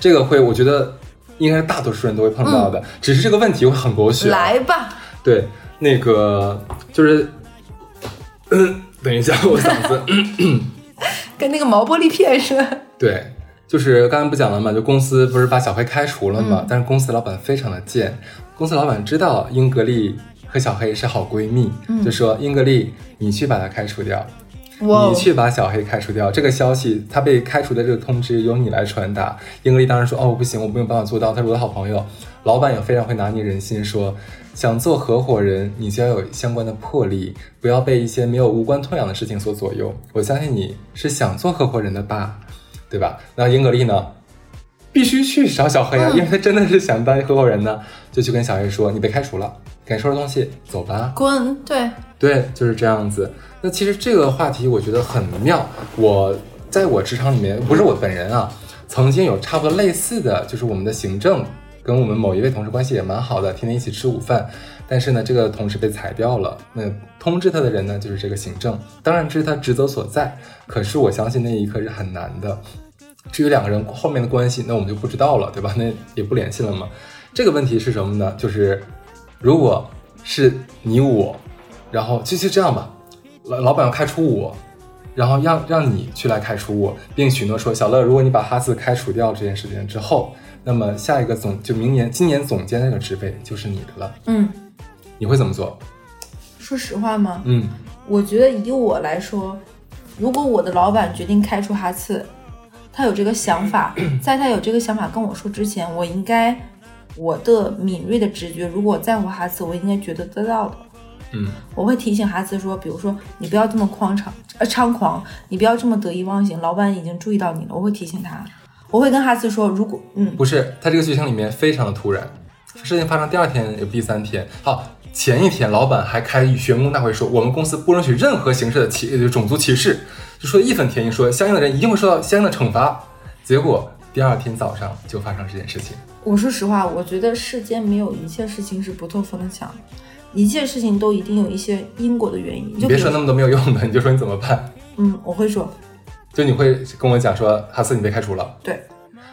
B: 这个会我觉得应该是大多数人都会碰到的，只是这个问题会很狗血。
C: 来吧，
B: 对，那个就是，嗯，等一下，我嗓子。
C: 跟那个毛玻璃片似的。
B: 对，就是刚才不讲了嘛，就公司不是把小黑开除了嘛，但是公司老板非常的贱，公司老板知道英格丽和小黑是好闺蜜，就说英格丽，你去把她开除掉。
C: 哇
B: 你去把小黑开除掉，这个消息他被开除的这个通知由你来传达。英格丽当时说：“哦，不行，我没有办法做到。”他是我的好朋友，老板也非常会拿捏人心，说想做合伙人，你就要有相关的魄力，不要被一些没有无关痛痒的事情所左右。我相信你是想做合伙人的吧，对吧？那英格丽呢，必须去找小黑啊，因为他真的是想当合伙人呢，就去跟小黑说：“你被开除了，赶紧收拾东西走吧。”
C: 滚！对，
B: 对，就是这样子。那其实这个话题我觉得很妙。我在我职场里面，不是我本人啊，曾经有差不多类似的，就是我们的行政跟我们某一位同事关系也蛮好的，天天一起吃午饭。但是呢，这个同事被裁掉了。那通知他的人呢，就是这个行政。当然这是他职责所在，可是我相信那一刻是很难的。至于两个人后面的关系，那我们就不知道了，对吧？那也不联系了嘛。这个问题是什么呢？就是如果是你我，然后就就这样吧，老老板要开除我，然后让让你去来开除我，并许诺说，小乐，如果你把哈斯开除掉这件事情之后，那么下一个总就明年今年总监那个职位就是你的了，
C: 嗯，
B: 你会怎么做？
C: 说实话吗？
B: 嗯，
C: 我觉得以我来说，如果我的老板决定开除哈次，他有这个想法，在他有这个想法跟我说之前，我应该我的敏锐的直觉，如果我在乎哈次，我应该觉得得到的。
B: 嗯，
C: 我会提醒哈次说，比如说你不要这么狂猖呃猖狂，你不要这么得意忘形，老板已经注意到你了。我会提醒他，我会跟哈斯说，如果嗯
B: 不是，他这个剧情里面非常的突然，事情发生第二天也不第三天，好，前一天老板还开员工大会说，我们公司不允许任何形式的歧呃种族歧视，就说义愤填膺，说相应的人一定会受到相应的惩罚。结果第二天早上就发生这件事情。
C: 我说实话，我觉得世间没有一切事情是不透风的墙，一切事情都一定有一些因果的原因。
B: 你
C: 就
B: 别说那么多没有用的，你就说你怎么办？
C: 嗯，我会说，
B: 就你会跟我讲说，哈斯你被开除了。
C: 对，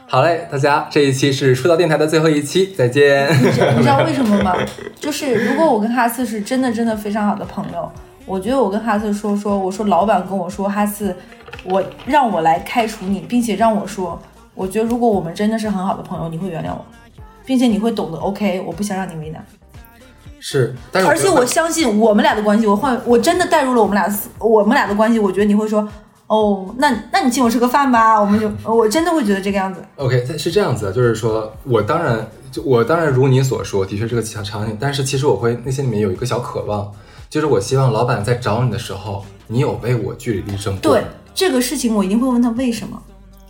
B: 好嘞，大家这一期是出道电台的最后一期，再见。
C: 你知你知道为什么吗？就是如果我跟哈斯是真的真的非常好的朋友，我觉得我跟哈斯说说，我说老板跟我说哈斯，我让我来开除你，并且让我说，我觉得如果我们真的是很好的朋友，你会原谅我，并且你会懂得 OK，我不想让你为难。
B: 是，但是
C: 而且我相信我们俩的关系，我换我真的带入了我们俩思我们俩的关系，我觉得你会说，哦，那那你请我吃个饭吧，我们就 我真的会觉得这个样子。
B: OK，是这样子的，就是说我当然就我当然如你所说，的确是个场场景，但是其实我会内心里面有一个小渴望，就是我希望老板在找你的时候，你有为我据理力争过，
C: 对，这个事情，我一定会问他为什么。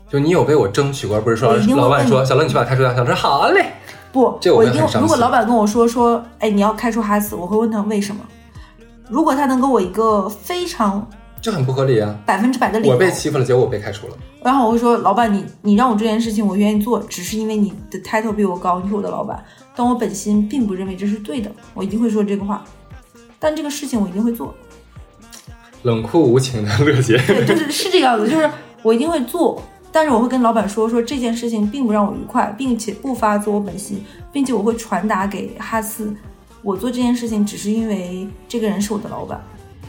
B: 就你有为我争取过，而不是说老板说小乐你去把他开除掉，小乐说好嘞，
C: 不，
B: 这我
C: 我一定如果老板跟我说说，哎，你要开除哈斯，我会问他为什么。如果他能给我一个非常
B: 这很不合理啊！
C: 百分之百的理由。
B: 我，被欺负了，结果我被开除了，
C: 然后我会说，老板你你让我这件事情我愿意做，只是因为你的 title 比我高，你是我的老板，但我本心并不认为这是对的，我一定会说这个话。但这个事情我一定会做，
B: 冷酷无情的乐姐，
C: 对，就是是这个样子，就是我一定会做，但是我会跟老板说说这件事情并不让我愉快，并且不发自我本心，并且我会传达给哈斯，我做这件事情只是因为这个人是我的老板，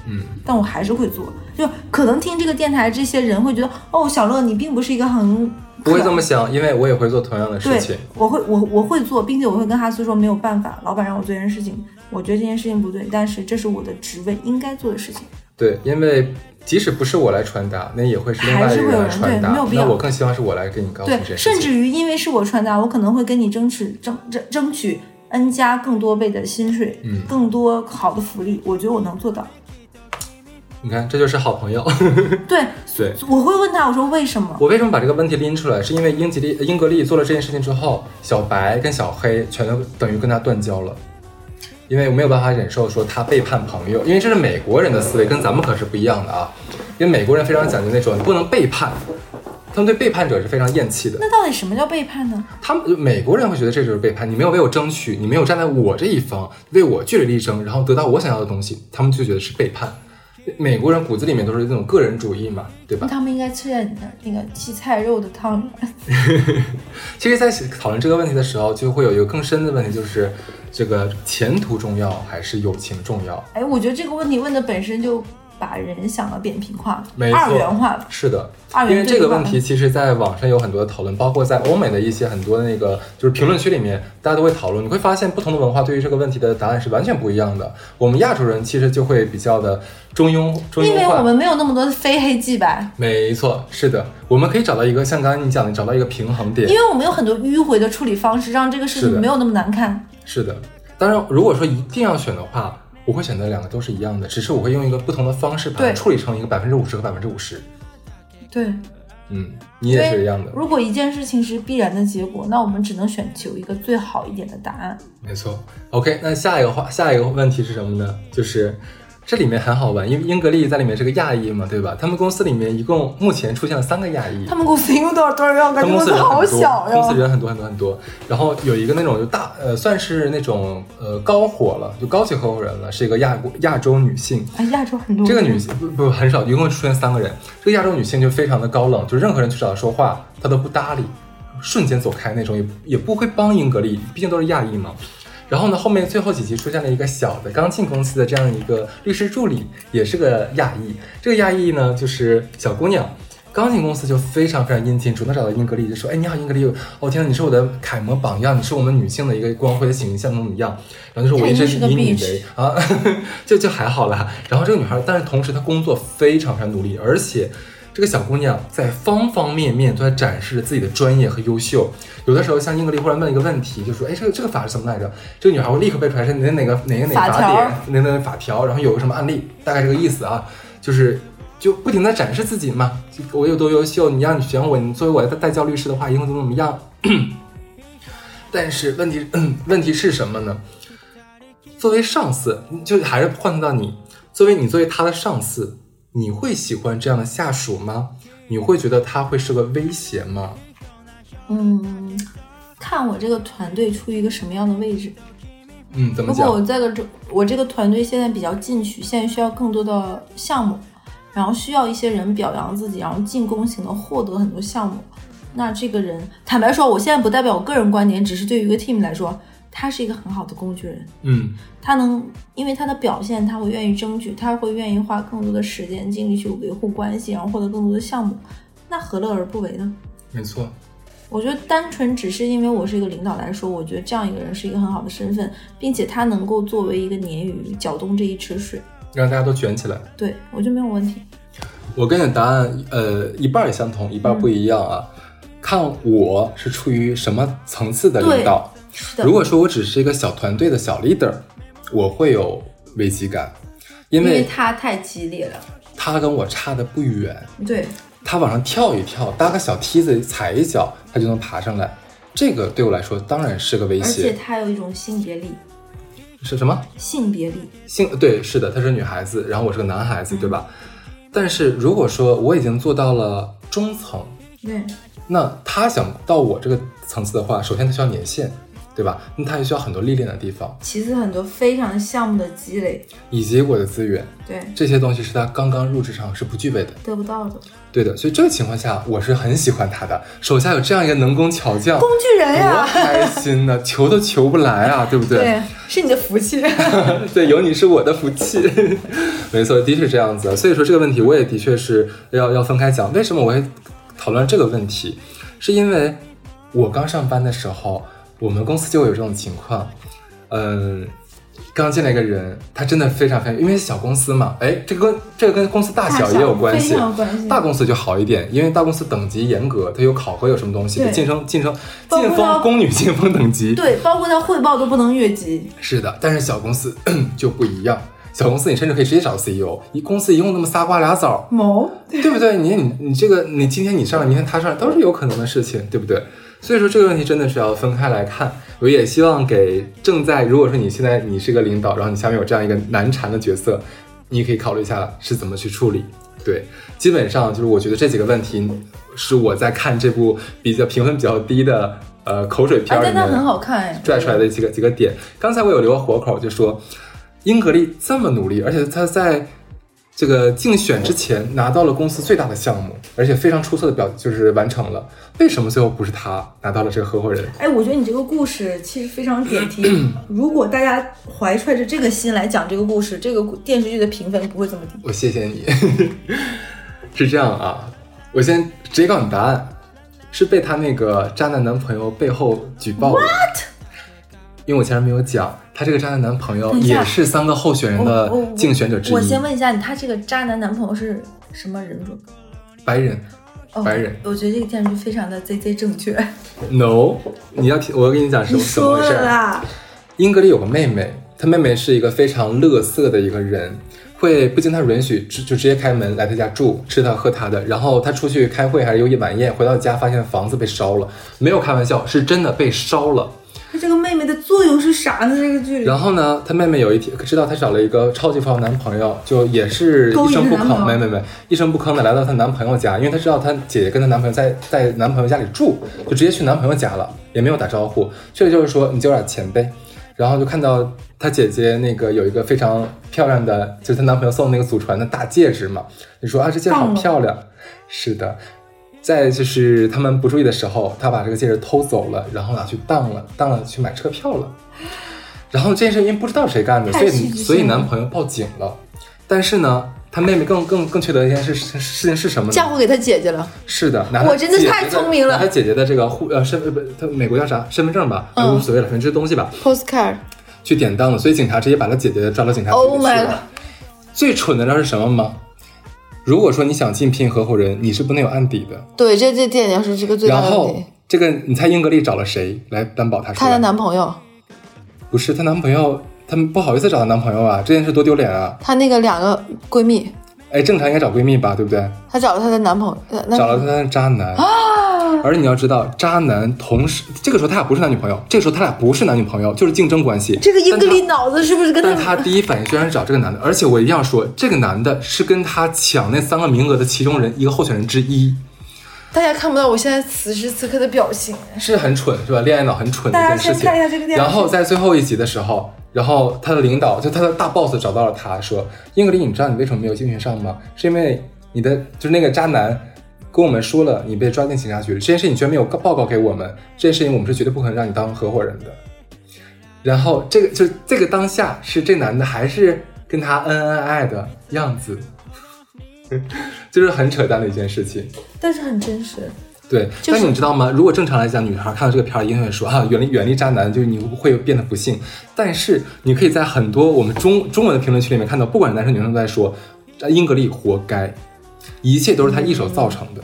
B: 嗯，
C: 但我还是会做。就可能听这个电台这些人会觉得，哦，小乐你并不是一个很
B: 不会这么想，因为我也会做同样的事情。，
C: 我会我我会做，并且我会跟哈斯说没有办法，老板让我做这件事情，我觉得这件事情不对，但是这是我的职位应该做的事情。
B: 对，因为即使不是我来传达，那也会是另外
C: 还是
B: 一个人来
C: 会有人对
B: 传达。
C: 没有必要
B: 那我更希望是我来给你告诉
C: 对
B: 这。
C: 甚至于因为是我传达，我可能会跟你争取争争争取 N 加更多倍的薪水，
B: 嗯
C: 更多好的福利，我觉得我能做到。
B: 你看，这就是好朋友。
C: 对，
B: 对
C: 我会问他，我说为什么？
B: 我为什么把这个问题拎出来？是因为英吉利、英格丽做了这件事情之后，小白跟小黑全都等于跟他断交了。因为我没有办法忍受说他背叛朋友，因为这是美国人的思维，跟咱们可是不一样的啊。因为美国人非常讲究那种你不能背叛，他们对背叛者是非常厌弃的。
C: 那到底什么叫背叛呢？
B: 他们美国人会觉得这就是背叛，你没有为我争取，你没有站在我这一方，为我据理力争，然后得到我想要的东西，他们就觉得是背叛。美国人骨子里面都是那种个人主义嘛，对吧
C: 那？他们应该吃点那个荠菜肉的汤。
B: 其实，在讨论这个问题的时候，就会有一个更深的问题，就是这个前途重要还是友情重要？
C: 哎，我觉得这个问题问的本身就把人想的扁平化，
B: 没
C: 二元化了。
B: 是的，
C: 二元
B: 因为这个问题，其实在网上有很多的讨论，包括在欧美的一些很多的那个就是评论区里面，大家都会讨论。你会发现，不同的文化对于这个问题的答案是完全不一样的。我们亚洲人其实就会比较的中庸中庸化，
C: 因为我们没有那么多非黑即白，
B: 没错，是的，我们可以找到一个像刚刚你讲的，找到一个平衡点
C: 因。为我们有很多迂回的处理方式，让这个事情没有那么难看。
B: 是的，当然，如果说一定要选的话，我会选择两个都是一样的，只是我会用一个不同的方式把它处理成一个百分之五十和百分之五十。
C: 对，
B: 嗯，你也是一样的，
C: 如果一件事情是必然的结果，那我们只能选求一个最好一点的答案。
B: 没错。OK，那下一个话，下一个问题是什么呢？就是这里面很好玩，因为英格丽在里面是个亚裔嘛，对吧？他们公司里面一共目前出现了三个亚裔。
C: 他们公司一共多少多少人？我
B: 他
C: 感
B: 们公司
C: 好小
B: 公司。人很多很多很多。然后有一个那种就大呃，算是那种呃高火了，就高级合伙人了，是一个亚亚洲女性。
C: 哎，亚洲很多
B: 这个女性不不很少，一共出现三个人。这个亚洲女性就非常的高冷，就任何人去找她说话，她都不搭理，瞬间走开那种，也也不会帮英格丽，毕竟都是亚裔嘛。然后呢，后面最后几集出现了一个小的刚进公司的这样一个律师助理，也是个亚裔。这个亚裔呢，就是小姑娘。刚进公司就非常非常殷勤，主动找到英格丽，就说：“哎，你好，英格丽，哦天呐，你是我的楷模榜样，你是我们女性的一个光辉的形象，怎么怎么样？”然后就说：“我一直以你为啊，就就还好啦。然后这个女孩，但是同时她工作非常非常努力，而且这个小姑娘在方方面面都在展示自己的专业和优秀。有的时候，像英格丽忽然问一个问题，就说：“哎，这个这个法是什么来着？”这个女孩会立刻背出来是哪哪个哪个哪
C: 法条
B: 个法典，哪哪哪法条，然后有个什么案例，大概这个意思啊，就是。就不停的展示自己嘛，我有多优秀，你让你选我，你作为我的代教律师的话，以后怎么怎么样。但是问题，问题是什么呢？作为上司，就还是换算到你，作为你作为他的上司，你会喜欢这样的下属吗？你会觉得他会是个威胁吗？
C: 嗯，看我这个团队处于一个什么样的位置。
B: 嗯，怎么
C: 如果我
B: 讲？
C: 这个这我这个团队现在比较进取，现在需要更多的项目，然后需要一些人表扬自己，然后进攻型的获得很多项目。那这个人，坦白说，我现在不代表我个人观点，只是对于一个 team 来说，他是一个很好的工具人。
B: 嗯，
C: 他能因为他的表现，他会愿意争取，他会愿意花更多的时间精力去维护关系，然后获得更多的项目，那何乐而不为呢？
B: 没错。
C: 我觉得单纯只是因为我是一个领导来说，我觉得这样一个人是一个很好的身份，并且他能够作为一个鲶鱼搅动这一池水，
B: 让大家都卷起来。
C: 对我觉得没有问题。
B: 我跟你的答案，呃，一半儿相同，一半儿不一样啊。看我是出于什么层次的领导。如果说我只是一个小团队的小 leader，我会有危机感，因
C: 因为
B: 为
C: 他太激烈了，
B: 他跟我差的不远，
C: 对，
B: 他往上跳一跳，搭个小梯子踩一脚，他就能爬上来。这个对我来说当然是个威胁
C: 而且
B: 胁。
C: 他有一种性别力，
B: 是什么？
C: 性别力，
B: 性对，是的，她是女孩子，然后我是个男孩子，对吧？但是如果说我已经做到了中层，
C: 对，
B: 那他想到我这个层次的话，首先他需要年限，对吧？那他也需要很多历练的地方，
C: 其次很多非常项目的积累，
B: 以及我的资源，
C: 对，
B: 这些东西是他刚刚入职场是不具备的。
C: 得不到的
B: 对的，所以这个情况下，我是很喜欢他的，手下有这样一个能工巧匠，
C: 工具人
B: 多
C: 呀，
B: 开心呢，求都求不来啊，对不对？
C: 对，是你的福气。
B: 对，有你是我的福气，没错，的确是这样子。所以说这个问题，我也的确是要要分开讲。为什么我会讨论这个问题？是因为我刚上班的时候，我们公司就有这种情况，嗯。刚进来一个人，他真的非常非常，因为小公司嘛，哎，这个跟这个跟公司大小也有关系。大公司就好一点，因为大公司等级严格，它有考核，有什么东西，晋升晋升晋封宫女晋封等级，
C: 对，包括他汇报都不能越级。
B: 是的，但是小公司 就不一样。小公司你甚至可以直接找 CEO，一公司一共那么仨瓜俩枣，
C: 某
B: 对不对？你你你这个你今天你上来，明天他上来都是有可能的事情，对不对？所以说这个问题真的是要分开来看。我也希望给正在，如果说你现在你是个领导，然后你下面有这样一个难缠的角色，你可以考虑一下是怎么去处理。对，基本上就是我觉得这几个问题是我在看这部比较评分比较低的呃口水片
C: 啊，
B: 里面
C: 很好看哎，
B: 拽出来的几个几个点。刚才我有留个活口，就说英格丽这么努力，而且她在这个竞选之前拿到了公司最大的项目，而且非常出色的表就是完成了。为什么最后不是他拿到了这个合伙人？
C: 哎，我觉得你这个故事其实非常点题。如果大家怀揣着这个心来讲这个故事，这个电视剧的评分不会这么低。
B: 我谢谢你。是这样啊，我先直接告诉你答案，是被她那个渣男男朋友背后举报的。因为我前面没有讲，她这个渣男男朋友也是三个候选人的竞选者之一。
C: 我先问一下你，他这个渣男男朋友是什么人种？
B: 白人。
C: 哦
B: 白人
C: 我觉得这个电视剧非常的 ZZ 正确。
B: No，你要听，我跟你讲是
C: 你
B: 怎么回事儿。英格丽有个妹妹，她妹妹是一个非常乐色的一个人，会不经她允许直就直接开门来她家住，吃她喝她的。然后她出去开会还是有一晚宴，回到家发现房子被烧了，没有开玩笑，是真的被烧了。
C: 那这个妹妹的作用是啥呢？这个剧里
B: 然后呢，她妹妹有一天知道她找了一个超级富豪男朋友，就也是一声不吭，没没没，一声不吭的来到她男朋友家，因为她知道她姐姐跟她男朋友在在男朋友家里住，就直接去男朋友家了，也没有打招呼，去了就是说你借我点钱呗，然后就看到她姐姐那个有一个非常漂亮的，就是她男朋友送的那个祖传的大戒指嘛，你说啊这戒指好漂亮，是的。在就是他们不注意的时候，他把这个戒指偷走了，然后拿去当了，当了去买车票了。然后这件事因为不知道谁干的，所以所以男朋友报警了。但是呢，他妹妹更更更缺德的一件事事事情是什么呢？
C: 嫁祸给他姐姐了。
B: 是的，
C: 我真的太聪明了
B: 拿他姐姐的这个护呃身呃不，他美国叫啥身份证吧，
C: 嗯
B: 无所谓了，反正这东西吧
C: ，Postcard，
B: 去典当了。所以警察直接把他姐姐抓到警察局
C: Oh
B: 里去
C: my
B: 了。最蠢的你知道是什么吗？如果说你想竞聘合伙人，你是不能有案底的。
C: 对，这这点要是这个最大
B: 然后
C: 的问题。
B: 这个你猜英格丽找了谁来担保她？
C: 她的男朋友，
B: 不是她男朋友，他们不好意思找她男朋友啊，这件事多丢脸啊！
C: 她那个两个闺蜜，
B: 哎，正常应该找闺蜜吧，对不对？
C: 她找了她的男朋友，
B: 找了她的渣男啊！而你要知道，渣男同时这个时候他俩不是男女朋友，这个时候他俩不是男女朋友，就是竞争关系。
C: 这个英格丽
B: 但
C: 脑子是不是跟
B: 他但？他第一反应居然是找这个男的，而且我一定要说，这个男的是跟他抢那三个名额的其中人一个候选人之一，
C: 大家看不到我现在此时此刻的表情。
B: 是很蠢是吧？恋爱脑很蠢的一件事情。
C: 先看一下这个电
B: 然后在最后一集的时候，然后他的领导就他的大 boss 找到了他，说：“英格丽，你知道你为什么没有竞选上吗？是因为你的就是那个渣男跟我们说了，你被抓进警察局了，这件事你居然没有告报告给我们，这件事情我们是绝对不可能让你当合伙人的。”然后这个就这个当下是这男的还是跟他恩恩爱爱的样子，就是很扯淡的一件事情。
C: 但是很真实。
B: 对，
C: 就是
B: 但是你知道吗？如果正常来讲，女孩看到这个片儿，一定会说啊，远离远离渣男，就是你会变得不幸。但是你可以在很多我们中中文的评论区里面看到，不管是男生女生都在说，啊英格丽活该，一切都是他一手造成的。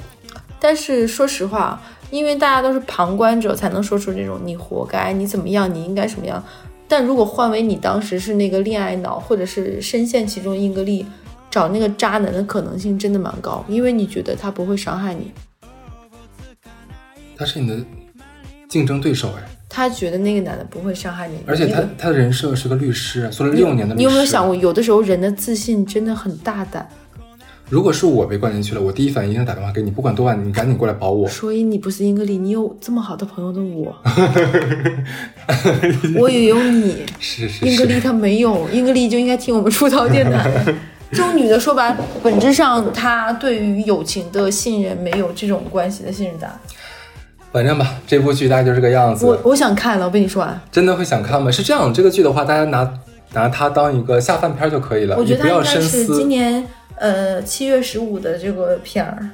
C: 但是说实话，因为大家都是旁观者，才能说出这种“你活该”、“你怎么样”、“你应该什么样”。但如果换为你当时是那个恋爱脑，或者是深陷其中，英格丽找那个渣男的可能性真的蛮高，因为你觉得他不会伤害你，
B: 他是你的竞争对手哎，
C: 他觉得那个男的不会伤害你，
B: 而且他
C: 你
B: 他的人设是个律师，做了六年的律师。
C: 你有没有想过，有的时候人的自信真的很大胆，
B: 如果是我被关进去了，我第一反应打电话给你，不管多晚，你赶紧过来保我。
C: 所以你不是英格丽，你有这么好的朋友的我，我也有你。
B: 是是
C: 英格丽
B: 是，
C: 她没有，英格丽就应该听我们出逃电台。这种女的说白，本质上她对于友情的信任没有这种关系的信任感。
B: 反正吧，这部剧大概就是这个样子。
C: 我我想看了，我跟你说啊，
B: 真的会想看吗？是这样，这个剧的话，大家拿拿它当一个下饭片就可以了，
C: 我觉得它应该是。今年呃七月十五的这个片儿。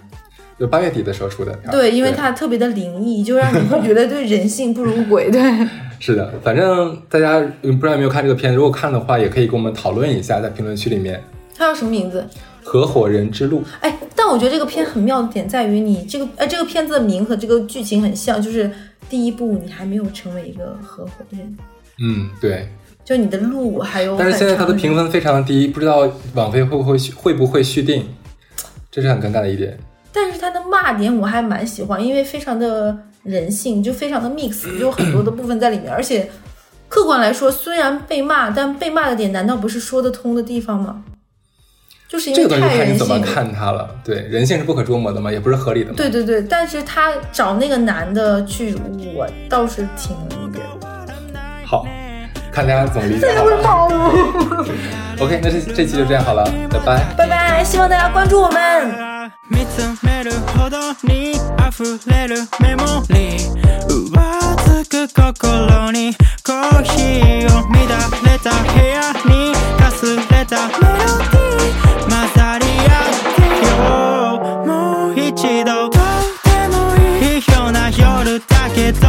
B: 就八月底的时候出的片。
C: 对，因为它特别的灵异，就让你会觉得对人性不如鬼。对，
B: 是的，反正大家嗯不知道有没有看这个片，如果看的话，也可以跟我们讨论一下，在评论区里面。
C: 它叫什么名字？
B: 合伙人之路，
C: 哎，但我觉得这个片很妙的点在于你这个，哎，这个片子的名和这个剧情很像，就是第一部你还没有成为一个合伙人，
B: 嗯，对。
C: 就你的路还有。
B: 但是现在它的评，分非常低，不知道网飞会不会续会不会续订，这是很尴尬的一点。
C: 但是它的骂点我还蛮喜欢，因为非常的人性，就非常的 mix，就有很多的部分在里面。而且客观来说，虽然被骂，但被骂的点难道不是说得通的地方吗？就是因为太人
B: 看你怎么
C: 性。
B: 看他了。对，人性是不可捉摸的嘛，也不是合理的嘛。
C: 对对对，但是他找那个男的去，我倒是挺理解的。
B: 好，看大家怎么理解。会跑舞。OK，那这这期就这样好了，拜拜。
C: 拜拜，希望大家关注我们。
A: 見つめるほどに溢れるメモリー浮つく心にコーヒーを乱れた部屋にかすれたメロディー混ざり合ってよもう一度とてもいいような夜だけど